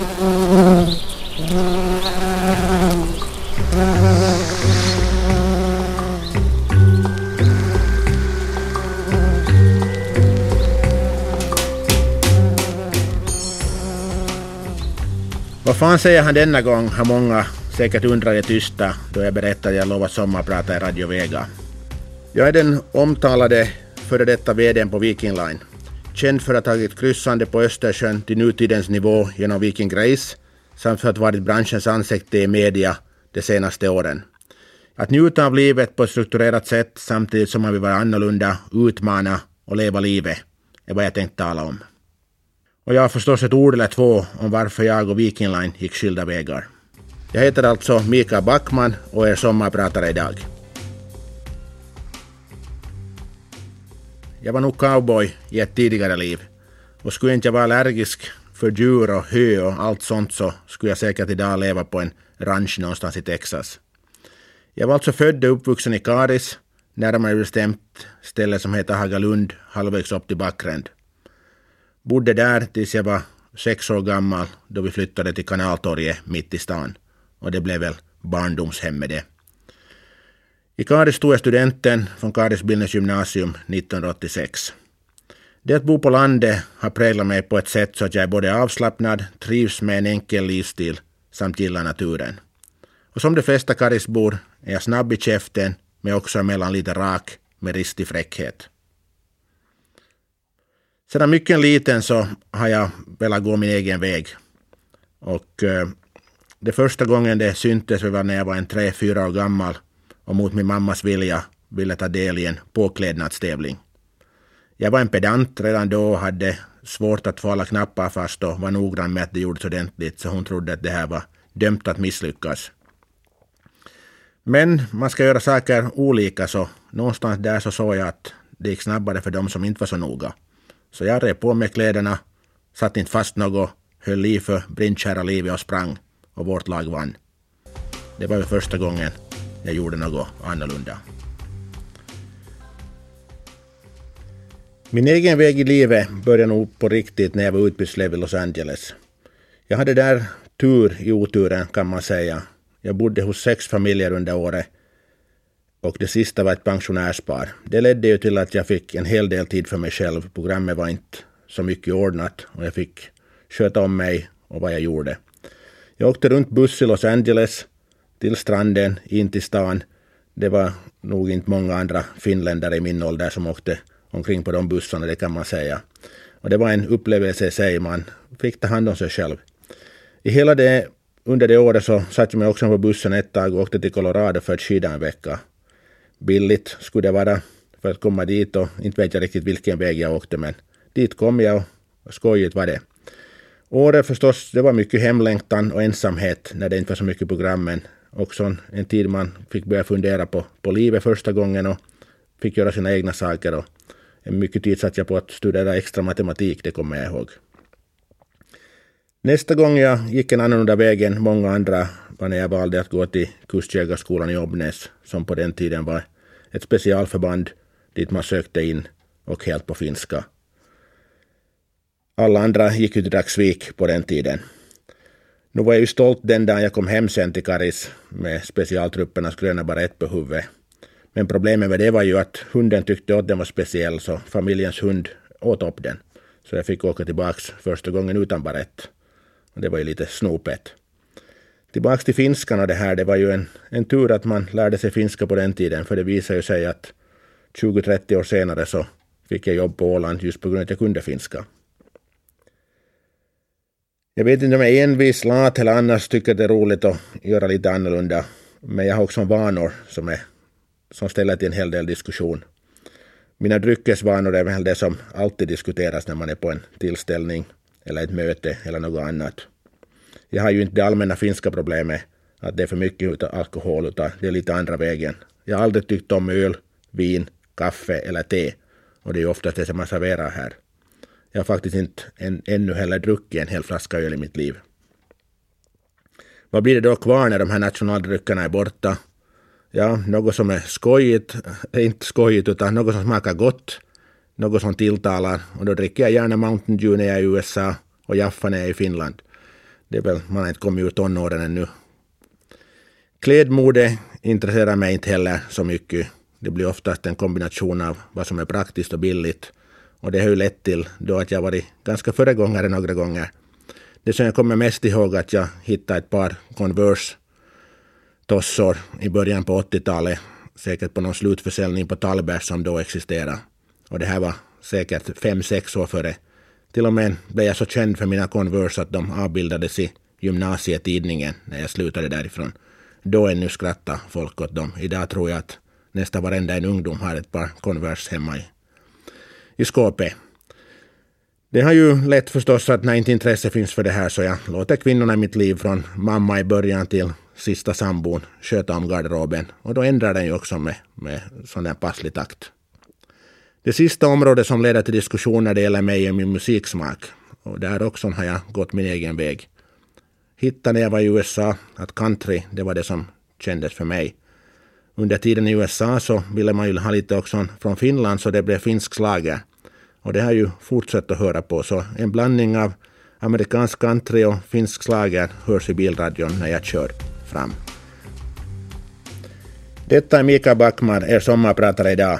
Vad fan säger han denna gång har många säkert undrat i tysta då jag berättade att jag lovat sommarprata i Radio Vega. Jag är den omtalade före detta VDn på Viking Line. Känd för att ha tagit kryssande på Östersjön till nutidens nivå genom Viking Grace samt för att ha varit branschens ansikte i media de senaste åren. Att njuta av livet på ett strukturerat sätt samtidigt som man vill vara annorlunda, utmana och leva livet är vad jag tänkt tala om. Och jag har förstås ett ord eller två om varför jag och Viking Line gick skilda vägar. Jag heter alltså Mika Backman och är sommarpratare idag. Jag var nog cowboy i ett tidigare liv och skulle inte jag vara allergisk för djur och hö och allt sånt så skulle jag säkert idag leva på en ranch någonstans i Texas. Jag var alltså född och uppvuxen i Karis, närmare bestämt ställe som heter Hagalund, halvvägs upp till Backränd. Bodde där tills jag var sex år gammal då vi flyttade till Kanaltorget mitt i stan. Och det blev väl barndomshemmet det. I Karis tog jag studenten från Karis Bildningsgymnasium 1986. Det att bo på landet har präglat mig på ett sätt så att jag är både avslappnad, trivs med en enkel livsstil samt gillar naturen. Och som de flesta Karisbor är jag snabb i käften men också emellan lite rak med ristig fräckhet. Sedan mycket liten så har jag velat gå min egen väg. Och eh, det första gången det syntes var när jag var en tre, fyra år gammal och mot min mammas vilja ville ta del i en påklädnadstävling. Jag var en pedant redan då och hade svårt att få alla knappar fast och var noggrann med att det gjordes ordentligt så hon trodde att det här var dömt att misslyckas. Men man ska göra saker olika så någonstans där så såg jag att det gick snabbare för dem som inte var så noga. Så jag rev på mig kläderna, satte inte fast något, höll i för brinnkära livet och sprang och vårt lag vann. Det var väl första gången jag gjorde något annorlunda. Min egen väg i livet började nog på riktigt när jag var utbyteselev i Los Angeles. Jag hade där tur i oturen kan man säga. Jag bodde hos sex familjer under året och det sista var ett pensionärspar. Det ledde ju till att jag fick en hel del tid för mig själv. Programmet var inte så mycket ordnat och jag fick sköta om mig och vad jag gjorde. Jag åkte runt buss i Los Angeles till stranden, in till stan. Det var nog inte många andra finländare i min ålder som åkte omkring på de bussarna, det kan man säga. Och det var en upplevelse i sig, man fick ta hand om sig själv. I hela det, under det året så satt jag mig också på bussen ett tag och åkte till Colorado för att skida en vecka. Billigt skulle det vara för att komma dit och inte vet jag riktigt vilken väg jag åkte men dit kom jag och skojigt var det. Året förstås, det var mycket hemlängtan och ensamhet när det inte var så mycket program men också en tid man fick börja fundera på, på livet första gången och fick göra sina egna saker och mycket tid satt jag på att studera extra matematik, det kommer jag ihåg. Nästa gång jag gick en annorlunda väg än många andra var när jag valde att gå till Kustjägarskolan i Obnäs, som på den tiden var ett specialförband dit man sökte in och helt på finska. Alla andra gick ju till Dragsvik på den tiden. Nu var jag ju stolt den dagen jag kom hem sen till Karis med specialtruppernas gröna barett på huvudet. Men problemet med det var ju att hunden tyckte att den var speciell så familjens hund åt upp den. Så jag fick åka tillbaks första gången utan barett. Och det var ju lite snopet. Tillbaks till finskan och det här, det var ju en, en tur att man lärde sig finska på den tiden, för det visade ju sig att 20-30 år senare så fick jag jobb på Åland just på grund av att jag kunde finska. Jag vet inte om jag är envis, lat eller annars tycker det är roligt att göra lite annorlunda. Men jag har också vanor som, är, som ställer till en hel del diskussion. Mina dryckesvanor är väl det som alltid diskuteras när man är på en tillställning eller ett möte eller något annat. Jag har ju inte det allmänna finska problemet att det är för mycket alkohol, utan det är lite andra vägen. Jag har aldrig tyckt om öl, vin, kaffe eller te. Och det är ju oftast det som man serverar här. Jag har faktiskt inte än, ännu heller druckit en hel flaska öl i mitt liv. Vad blir det då kvar när de här nationaldryckerna är borta? Ja, något som är skojigt, eh, inte skojigt utan något som smakar gott, något som tilltalar och då dricker jag gärna Mountain Dew när jag är i USA och Jaffa när jag är i Finland. Det är väl, man har inte kommit ur tonåren ännu. Klädmode intresserar mig inte heller så mycket. Det blir oftast en kombination av vad som är praktiskt och billigt. Och det har ju lett till då att jag varit ganska föregångare några gånger. Det som jag kommer mest ihåg att jag hittade ett par Converse tossor i början på 80-talet. Säkert på någon slutförsäljning på Tallbergs som då existerade. Och det här var säkert fem, sex år före. Till och med blev jag så känd för mina Converse att de avbildades i gymnasietidningen när jag slutade därifrån. Då ännu skrattade folk åt dem. Idag tror jag att nästan varenda en ungdom har ett par Converse hemma i, i skåpet. Det har ju lett förstås att när inte intresse finns för det här så jag låter kvinnorna i mitt liv från mamma i början till sista sambon sköta om garderoben. Och då ändrar den ju också med, med sån där passlig takt. Det sista området som leder till diskussion när det gäller mig är min musiksmak. Och där också har jag gått min egen väg. Hittade när jag var i USA att country, det var det som kändes för mig. Under tiden i USA så ville man ju ha lite också från Finland så det blev finsk slager. Och det har ju fortsatt att höra på. Så en blandning av amerikansk country och finsk slager hörs i bilradion när jag kör fram. Detta är Mika Backman, er sommarpratare idag.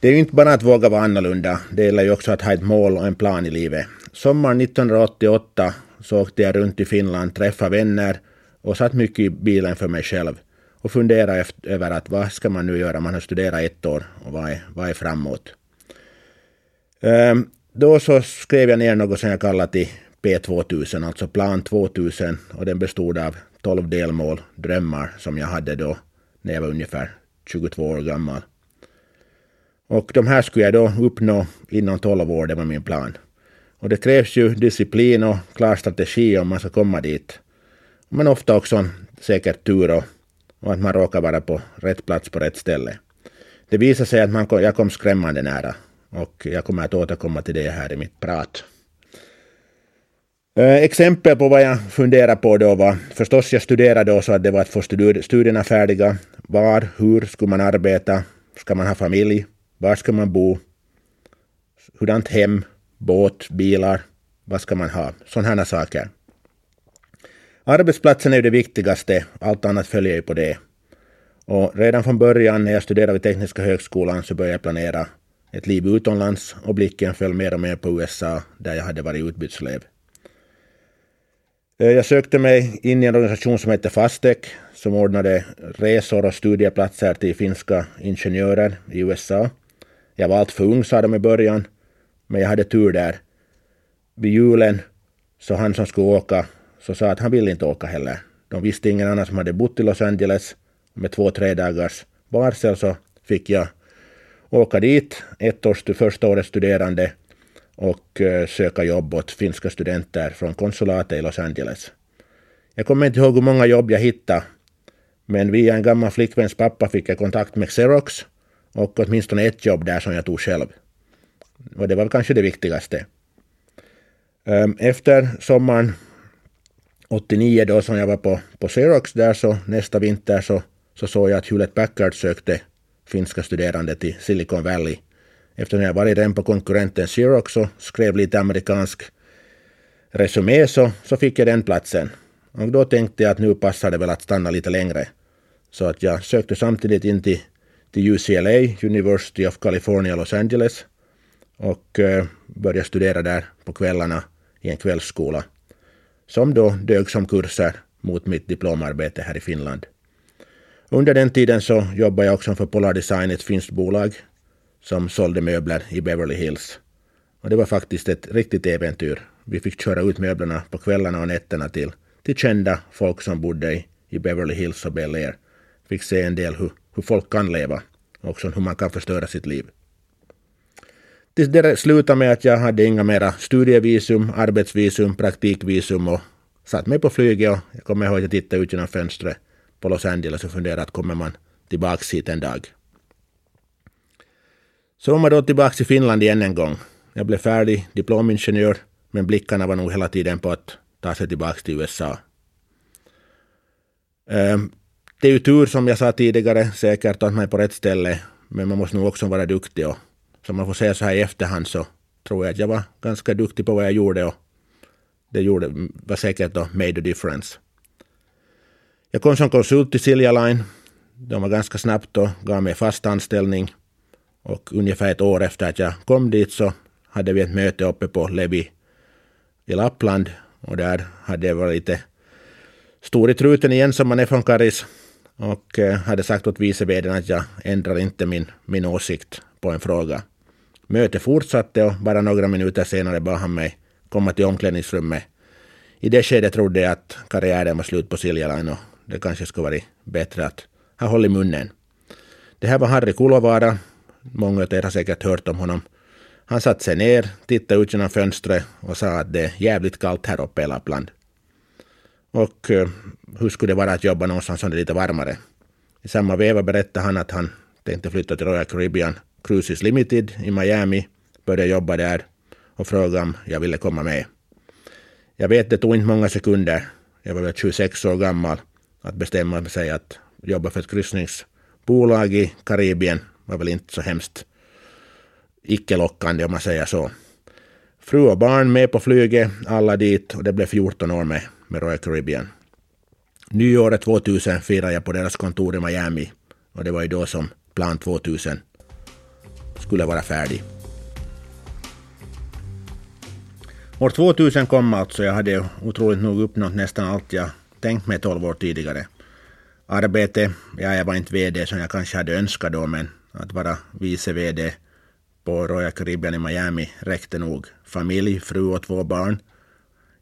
Det är ju inte bara att våga vara annorlunda, det gäller ju också att ha ett mål och en plan i livet. Sommaren 1988 så åkte jag runt i Finland, träffade vänner och satt mycket i bilen för mig själv och funderade över att vad ska man nu göra? Man har studerat ett år och vad är, vad är framåt? Ehm, då så skrev jag ner något som jag kallar till P2000, alltså plan 2000 och den bestod av 12 delmål, drömmar som jag hade då när jag var ungefär 22 år gammal. Och de här skulle jag då uppnå inom 12 år, det var min plan. Och det krävs ju disciplin och klar strategi om man ska komma dit. Men ofta också säkert tur och, och att man råkar vara på rätt plats på rätt ställe. Det visade sig att man kom, jag kom skrämmande nära och jag kommer att återkomma till det här i mitt prat. Eh, exempel på vad jag funderar på då var förstås jag studerade då så att det var att få studierna färdiga. Var, hur skulle man arbeta? Ska man ha familj? Var ska man bo? Hurdant hem? Båt? Bilar? Vad ska man ha? Sådana saker. Arbetsplatsen är ju det viktigaste, allt annat följer ju på det. Och redan från början när jag studerade vid Tekniska högskolan så började jag planera ett liv utomlands och blicken föll mer och mer på USA där jag hade varit utbyteselev. Eh, jag sökte mig in i en organisation som hette Fastec som ordnade resor och studieplatser till finska ingenjörer i USA. Jag var allt för ung sa de i början, men jag hade tur där. Vid julen så han som skulle åka så sa att han ville inte åka heller. De visste ingen annan som hade bott i Los Angeles. Med två, tre dagars varsel så fick jag åka dit, ett års första året studerande och eh, söka jobb åt finska studenter från konsulatet i Los Angeles. Jag kommer inte ihåg hur många jobb jag hittade, men via en gammal flickväns pappa fick jag kontakt med Xerox och åtminstone ett jobb där som jag tog själv. Och det var kanske det viktigaste. Ehm, efter sommaren 89 då som jag var på, på Xerox där så nästa vinter så, så såg jag att Hewlett Packard sökte finska studerande till Silicon Valley Eftersom jag varit redan på konkurrenten Xerox och skrev lite amerikansk resumé så, så fick jag den platsen. Och då tänkte jag att nu passar det väl att stanna lite längre. Så att jag sökte samtidigt in till, till UCLA, University of California, Los Angeles och eh, började studera där på kvällarna i en kvällsskola som då dög som kurser mot mitt diplomarbete här i Finland. Under den tiden så jobbade jag också för Polar Design, ett finskt bolag som sålde möbler i Beverly Hills. Och det var faktiskt ett riktigt äventyr. Vi fick köra ut möblerna på kvällarna och nätterna till, till kända folk som bodde i, i Beverly Hills och Bel Air. Fick se en del hur, hur folk kan leva och också hur man kan förstöra sitt liv. Tills det slutade med att jag hade inga mera studievisum, arbetsvisum, praktikvisum och satt mig på flyget och jag kommer ihåg att jag tittade ut genom fönstret på Los Angeles och funderade att kommer man tillbaks hit en dag. Så var man då tillbaka till Finland igen en gång. Jag blev färdig diplomingenjör, men blickarna var nog hela tiden på att ta sig tillbaka till USA. Ehm, det är ju tur, som jag sa tidigare, säkert att man är på rätt ställe, men man måste nog också vara duktig. Och som man får säga så här i efterhand så tror jag att jag var ganska duktig på vad jag gjorde och det gjorde, var säkert då made a difference. Jag kom som konsult till Silja Line. De var ganska snabbt och gav mig fast anställning. Och ungefär ett år efter att jag kom dit så hade vi ett möte uppe på Levi i Lappland. Och där hade jag varit lite stor i truten igen som man är från Karis. Och eh, hade sagt åt vice vdn att jag ändrar inte min, min åsikt på en fråga. Mötet fortsatte och bara några minuter senare bad han mig komma till omklädningsrummet. I det skedet trodde jag att karriären var slut på Silja Line och det kanske skulle varit bättre att ha håll i munnen. Det här var Harry Kulovara. Många av er har säkert hört om honom. Han satte sig ner, tittade ut genom fönstret och sa att det är jävligt kallt här uppe i Lappland. Och eh, hur skulle det vara att jobba någonstans som det är lite varmare? I samma veva berättade han att han tänkte flytta till Royal Caribbean Cruises Limited i Miami, började jobba där och frågade om jag ville komma med. Jag vet, det tog inte många sekunder, jag var väl 26 år gammal, att bestämma sig att jobba för ett kryssningsbolag i Karibien var väl inte så hemskt icke-lockande om man säger så. Fru och barn med på flyget, alla dit och det blev 14 år med, med Royal Caribbean. Nyåret 2000 firade jag på deras kontor i Miami och det var ju då som Plan 2000 skulle vara färdig. År 2000 kom alltså. Jag hade otroligt nog uppnått nästan allt jag tänkt mig 12 år tidigare. Arbete, ja, jag var inte VD som jag kanske hade önskat då, men att vara vice VD på Royal Caribbean i Miami räckte nog. Familj, fru och två barn.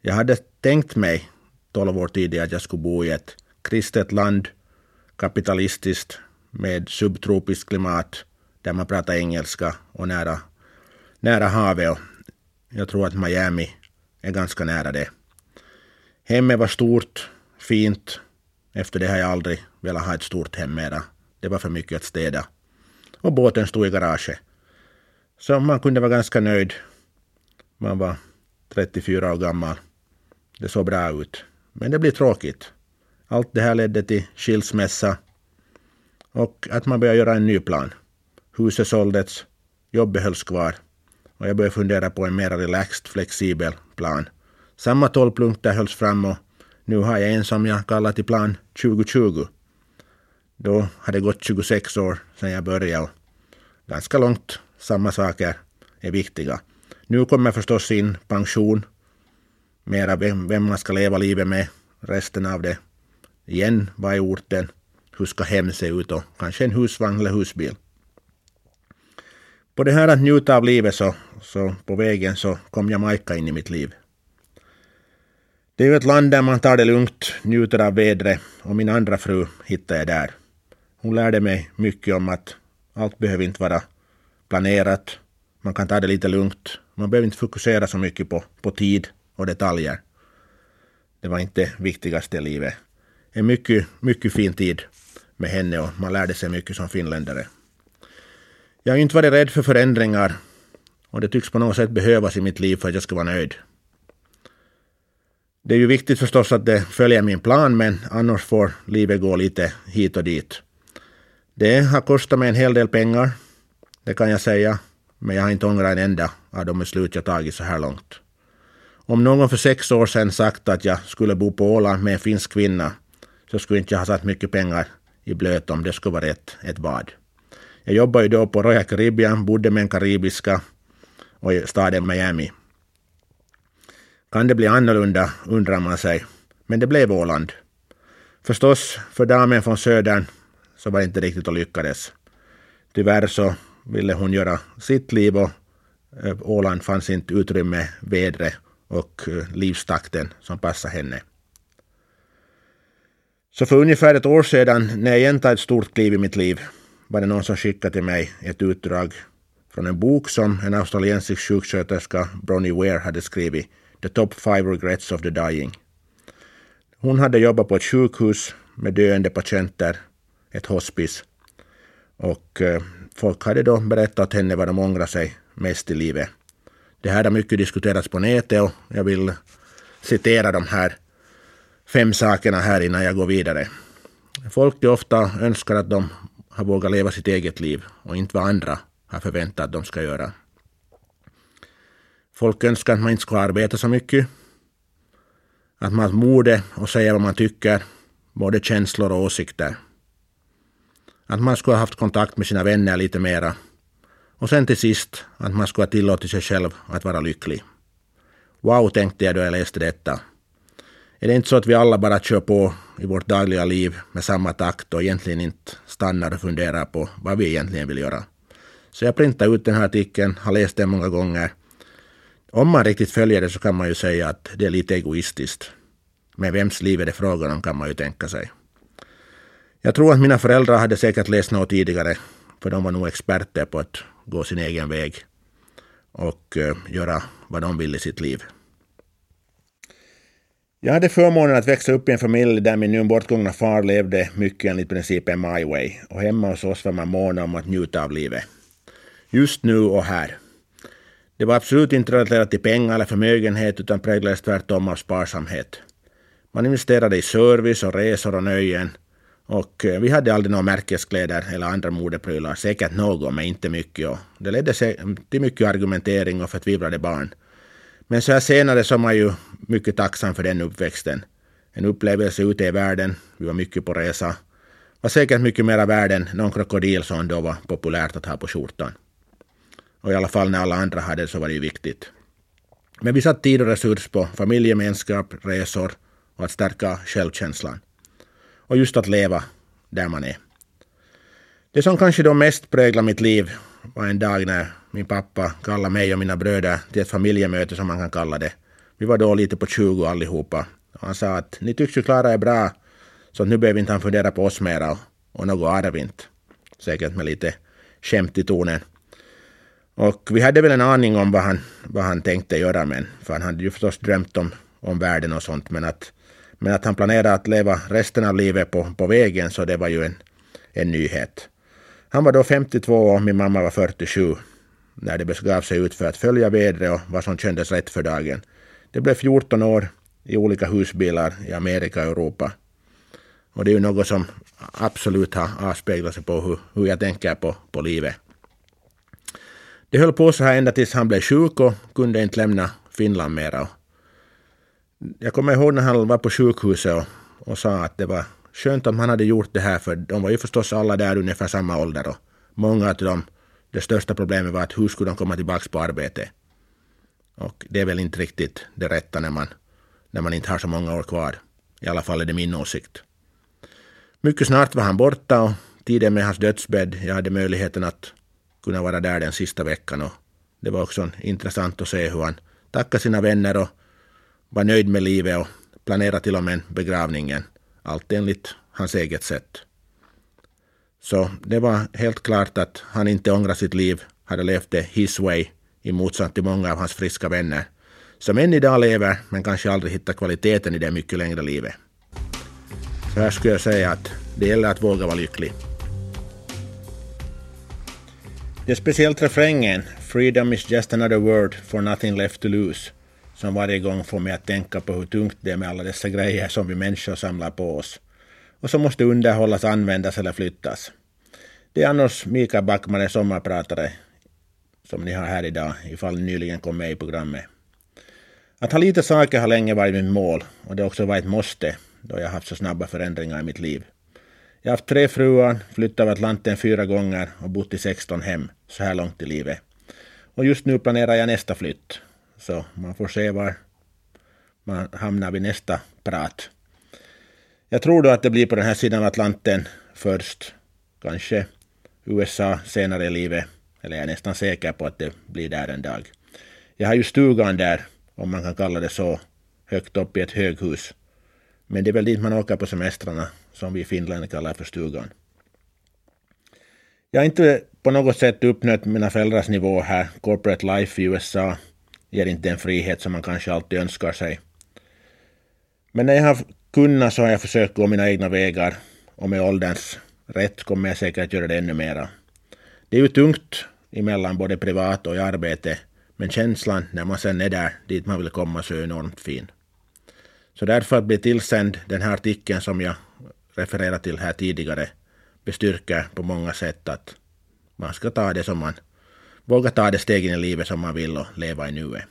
Jag hade tänkt mig 12 år tidigare att jag skulle bo i ett kristet land, kapitalistiskt, med subtropiskt klimat, där man pratar engelska och nära, nära havet. Jag tror att Miami är ganska nära det. Hemmet var stort, fint. Efter det har jag aldrig velat ha ett stort hem mera. Det var för mycket att städa. Och båten stod i garaget. Så man kunde vara ganska nöjd. Man var 34 år gammal. Det såg bra ut. Men det blir tråkigt. Allt det här ledde till skilsmässa och att man började göra en ny plan. Huset såldes, jobbet hölls kvar och jag började fundera på en mer relaxed, flexibel plan. Samma tolv punkter hölls fram och nu har jag en som jag kallar till plan 2020. Då har det gått 26 år sedan jag började och ganska långt samma saker är viktiga. Nu kommer förstås in pension, mera vem, vem man ska leva livet med resten av det. Igen, vad är orten? Hur ska hem se ut och kanske en husvagn eller husbil. På det här att njuta av livet så, så på vägen så kom Jamaica in i mitt liv. Det är ju ett land där man tar det lugnt, njuter av vädret och min andra fru hittade jag där. Hon lärde mig mycket om att allt behöver inte vara planerat. Man kan ta det lite lugnt. Man behöver inte fokusera så mycket på, på tid och detaljer. Det var inte viktigaste i livet. En mycket, mycket fin tid med henne och man lärde sig mycket som finländare. Jag har inte varit rädd för förändringar och det tycks på något sätt behövas i mitt liv för att jag ska vara nöjd. Det är ju viktigt förstås att det följer min plan, men annars får livet gå lite hit och dit. Det har kostat mig en hel del pengar, det kan jag säga, men jag har inte ångrat en enda av de beslut jag tagit så här långt. Om någon för sex år sedan sagt att jag skulle bo på Åland med en finsk kvinna så skulle inte jag ha satt mycket pengar i blöt om det skulle vara rätt ett bad. Jag jobbade ju då på Royal Caribbean, bodde med en karibiska och i staden Miami. Kan det bli annorlunda, undrar man sig. Men det blev Åland. Förstås, för damen från södern så var det inte riktigt att lyckades. Tyvärr så ville hon göra sitt liv och eh, Åland fanns inte utrymme, vädret och eh, livstakten som passade henne. Så för ungefär ett år sedan, när jag igen tar ett stort kliv i mitt liv, var det någon som skickade till mig ett utdrag från en bok som en australiensisk sjuksköterska, Bronnie Ware, hade skrivit, The Top Five Regrets of the Dying. Hon hade jobbat på ett sjukhus med döende patienter, ett hospice, och eh, folk hade då berättat åt henne vad de ångrar sig mest i livet. Det här har mycket diskuterats på nätet och jag vill citera de här fem sakerna här innan jag går vidare. Folk är ofta önskar att de har vågat leva sitt eget liv och inte vad andra har förväntat att de ska göra. Folk önskar att man inte ska arbeta så mycket. Att man borde och säga vad man tycker, både känslor och åsikter. Att man skulle ha haft kontakt med sina vänner lite mera. Och sen till sist att man skulle ha tillåtit sig själv att vara lycklig. Wow, tänkte jag då jag läste detta. Är det inte så att vi alla bara kör på i vårt dagliga liv med samma takt och egentligen inte stannar och funderar på vad vi egentligen vill göra? Så jag printade ut den här artikeln, har läst den många gånger. Om man riktigt följer det så kan man ju säga att det är lite egoistiskt. Men vems liv är det frågan om kan man ju tänka sig. Jag tror att mina föräldrar hade säkert läst något tidigare, för de var nog experter på att gå sin egen väg och eh, göra vad de vill i sitt liv. Jag hade förmånen att växa upp i en familj där min nu bortgångna far levde mycket enligt principen My Way och hemma hos oss var man måna om att njuta av livet. Just nu och här. Det var absolut inte relaterat till pengar eller förmögenhet utan präglades tvärtom av sparsamhet. Man investerade i service och resor och nöjen och eh, vi hade aldrig några märkeskläder eller andra modeprylar, säkert något men inte mycket. Och det ledde till mycket argumentering och förtvivlade barn. Men så här senare så är man ju mycket tacksam för den uppväxten. En upplevelse ute i världen, vi var mycket på resa, var säkert mycket mera värd än någon krokodil som då var populärt att ha på skjortan. Och i alla fall när alla andra hade det så var det ju viktigt. Men vi satt tid och resurs på familjegemenskap, resor och att stärka självkänslan. Och just att leva där man är. Det som kanske då mest präglade mitt liv var en dag när min pappa kallade mig och mina bröder till ett familjemöte som man kan kalla det. Vi var då lite på 20 allihopa. Och han sa att ni tycks ju klara er bra så nu behöver inte han fundera på oss mera och, och något arv inte. Säkert med lite skämt i tonen. Och vi hade väl en aning om vad han, vad han tänkte göra men för han hade ju förstås drömt om, om världen och sånt men att, men att han planerade att leva resten av livet på, på vägen så det var ju en, en nyhet. Han var då 52 och min mamma var 47 när det begav sig ut för att följa vädret och vad som kändes rätt för dagen. Det blev 14 år i olika husbilar i Amerika och Europa. Och det är ju något som absolut har avspeglat sig på hur, hur jag tänker på, på livet. Det höll på så här ända tills han blev sjuk och kunde inte lämna Finland mera. Jag kommer ihåg när han var på sjukhuset och, och sa att det var skönt om han hade gjort det här, för de var ju förstås alla där ungefär samma ålder och många av dem, det största problemet var att hur skulle de komma tillbaka på arbete? Och det är väl inte riktigt det rätta när man, när man inte har så många år kvar. I alla fall är det min åsikt. Mycket snart var han borta och tiden med hans dödsbädd, jag hade möjligheten att kunna vara där den sista veckan och det var också intressant att se hur han tackade sina vänner och var nöjd med livet och planerade till och med begravningen. Allt enligt hans eget sätt. Så det var helt klart att han inte ångrar sitt liv, hade levt det his way i motsats till många av hans friska vänner som än idag lever men kanske aldrig hittar kvaliteten i det mycket längre livet. Så här skulle jag säga att det gäller att våga vara lycklig. Det är speciellt refrängen “Freedom is just another word for nothing left to lose” som varje gång får mig att tänka på hur tungt det är med alla dessa grejer som vi människor samlar på oss och som måste underhållas, användas eller flyttas. Det är annars Mikael Backman, en sommarpratare, som ni har här idag, ifall ni nyligen kom med i programmet. Att ha lite saker har länge varit mitt mål och det har också varit ett måste då jag haft så snabba förändringar i mitt liv. Jag har haft tre fruar, flyttat över Atlanten fyra gånger och bott i 16 hem så här långt i livet. Och just nu planerar jag nästa flytt. Så man får se var man hamnar vid nästa prat. Jag tror då att det blir på den här sidan av Atlanten först. Kanske USA senare i livet. Eller jag är nästan säker på att det blir där en dag. Jag har ju stugan där, om man kan kalla det så, högt upp i ett höghus. Men det är väl dit man åker på semestrarna, som vi finländare kallar för stugan. Jag har inte på något sätt uppnått mina föräldrars nivå här. Corporate life i USA ger inte den frihet som man kanske alltid önskar sig. Men när jag har kunnat så har jag försökt gå mina egna vägar och med ålderns rätt kommer jag säkert göra det ännu mera. Det är ju tungt emellan både privat och i arbete, men känslan när man sen är där dit man vill komma så är enormt fin. Så därför att bli tillsänd den här artikeln som jag refererade till här tidigare bestyrker på många sätt att man ska ta det som man vågar ta det stegen i livet som man vill och leva i nuet.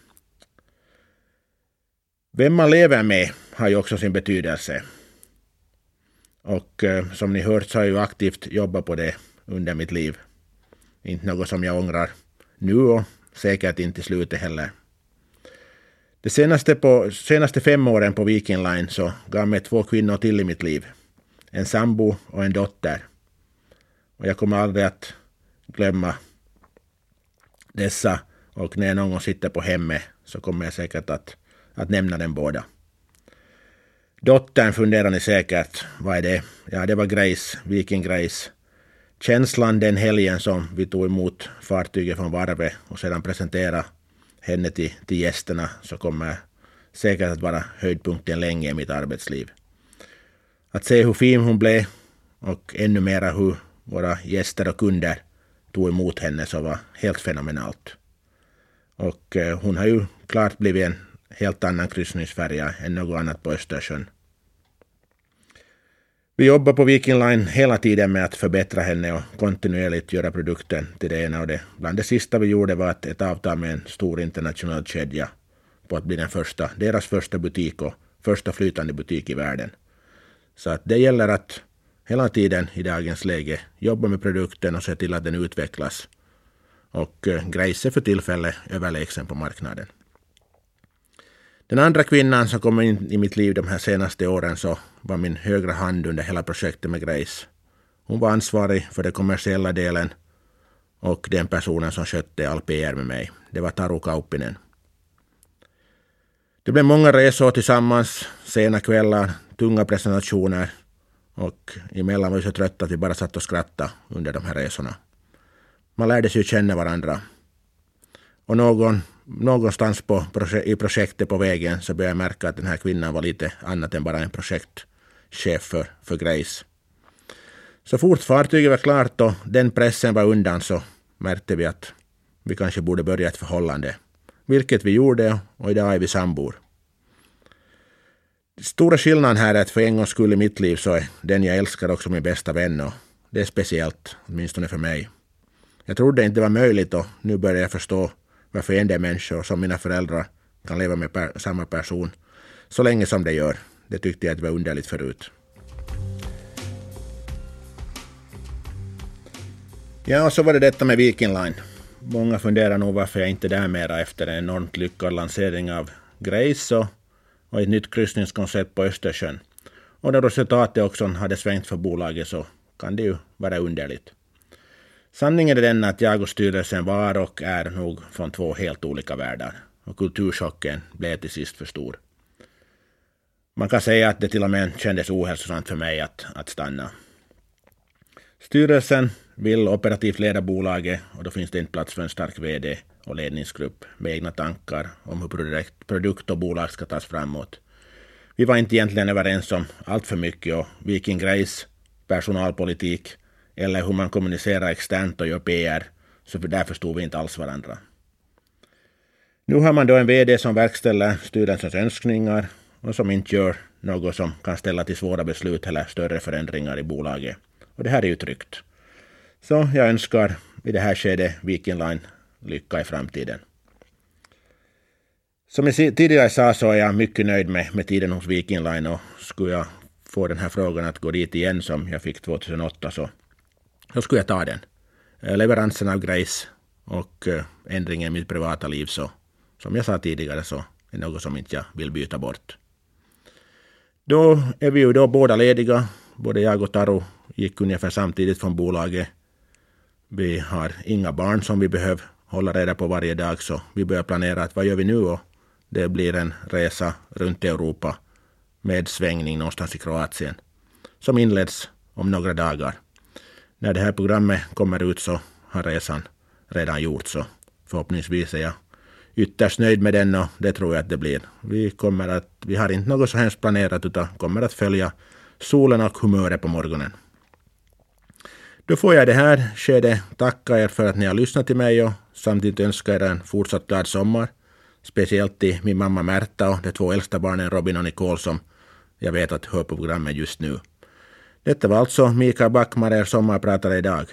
Vem man lever med har ju också sin betydelse. Och eh, som ni hört så har jag ju aktivt jobbat på det under mitt liv. Inte något som jag ångrar nu och säkert inte i slutet heller. De senaste, på, senaste fem åren på Viking Line så gav mig två kvinnor till i mitt liv. En sambo och en dotter. Och jag kommer aldrig att glömma dessa och när jag någon gång sitter på hemmet så kommer jag säkert att, att nämna dem båda. Dottern funderar ni säkert, vad är det? Ja, det var Grace, Viking Grace. Känslan den helgen som vi tog emot fartyget från varvet och sedan presenterade henne till, till gästerna så kommer säkert att vara höjdpunkten länge i mitt arbetsliv. Att se hur fin hon blev och ännu mera hur våra gäster och kunder tog emot henne så var helt fenomenalt. Och eh, hon har ju klart blivit en helt annan kryssningsfärja än något annat på Östersjön. Vi jobbar på Viking Line hela tiden med att förbättra henne och kontinuerligt göra produkten till det ena och det. Bland det sista vi gjorde var ett, ett avtal med en stor internationell kedja på att bli den första, deras första butik och första flytande butik i världen. Så att det gäller att hela tiden i dagens läge jobba med produkten och se till att den utvecklas. Och eh, Grace är för tillfället överlägsen på marknaden. Den andra kvinnan som kom in i mitt liv de här senaste åren så var min högra hand under hela projektet med Grace. Hon var ansvarig för den kommersiella delen och den personen som skötte all PR med mig. Det var Taru Kauppinen. Det blev många resor tillsammans, sena kvällar, tunga presentationer och emellan var vi så trötta att vi bara satt och skrattade under de här resorna. Man lärde sig känna varandra. Och någon någonstans på, i projektet på vägen så började jag märka att den här kvinnan var lite annat än bara en projektchef för, för Grace. Så fort fartyget var klart och den pressen var undan så märkte vi att vi kanske borde börja ett förhållande. Vilket vi gjorde och idag är vi sambor. Stora skillnaden här är att för en gångs skull i mitt liv så är den jag älskar också min bästa vän och det är speciellt, åtminstone för mig. Jag trodde inte det var möjligt och nu börjar jag förstå varför en del människor som mina föräldrar kan leva med per, samma person så länge som de gör. Det tyckte jag att var underligt förut. Ja, och så var det detta med Viking Line. Många funderar nog varför jag inte är där mera efter en enormt lyckad lansering av Grace och, och ett nytt kryssningskoncept på Östersjön. Och när resultatet också hade svängt för bolaget så kan det ju vara underligt. Sanningen är den att jag och styrelsen var och är nog från två helt olika världar. Och kulturchocken blev till sist för stor. Man kan säga att det till och med kändes ohälsosamt för mig att, att stanna. Styrelsen vill operativt leda bolaget och då finns det inte plats för en stark VD och ledningsgrupp med egna tankar om hur produkt, och bolag ska tas framåt. Vi var inte egentligen överens om allt för mycket och Viking Grace personalpolitik eller hur man kommunicerar externt och gör PR, så där förstod vi inte alls varandra. Nu har man då en VD som verkställer styrelsens önskningar och som inte gör något som kan ställa till svåra beslut eller större förändringar i bolaget. Och det här är ju tryggt. Så jag önskar i det här skedet Viking Line lycka i framtiden. Som jag tidigare sa så är jag mycket nöjd med, med tiden hos Viking Line och skulle jag få den här frågan att gå dit igen som jag fick 2008 så så skulle jag ta den. Eh, leveransen av grejs och eh, ändringen i mitt privata liv så, som jag sa tidigare, så är något som inte jag vill byta bort. Då är vi ju då båda lediga. Både jag och Taro gick ungefär samtidigt från bolaget. Vi har inga barn som vi behöver hålla reda på varje dag, så vi börjar planera att vad gör vi nu? Och det blir en resa runt Europa med svängning någonstans i Kroatien som inleds om några dagar när det här programmet kommer ut så har resan redan gjorts. Så förhoppningsvis är jag ytterst nöjd med den och det tror jag att det blir. Vi, kommer att, vi har inte något så hemskt planerat utan kommer att följa solen och humöret på morgonen. Då får jag det här skedet tacka er för att ni har lyssnat till mig och samtidigt önska er en fortsatt glad sommar. Speciellt till min mamma Märta och de två äldsta barnen Robin och Nicole som jag vet att hör på programmet just nu. Detta var alltså Mikael Backmar, er sommarpratare idag.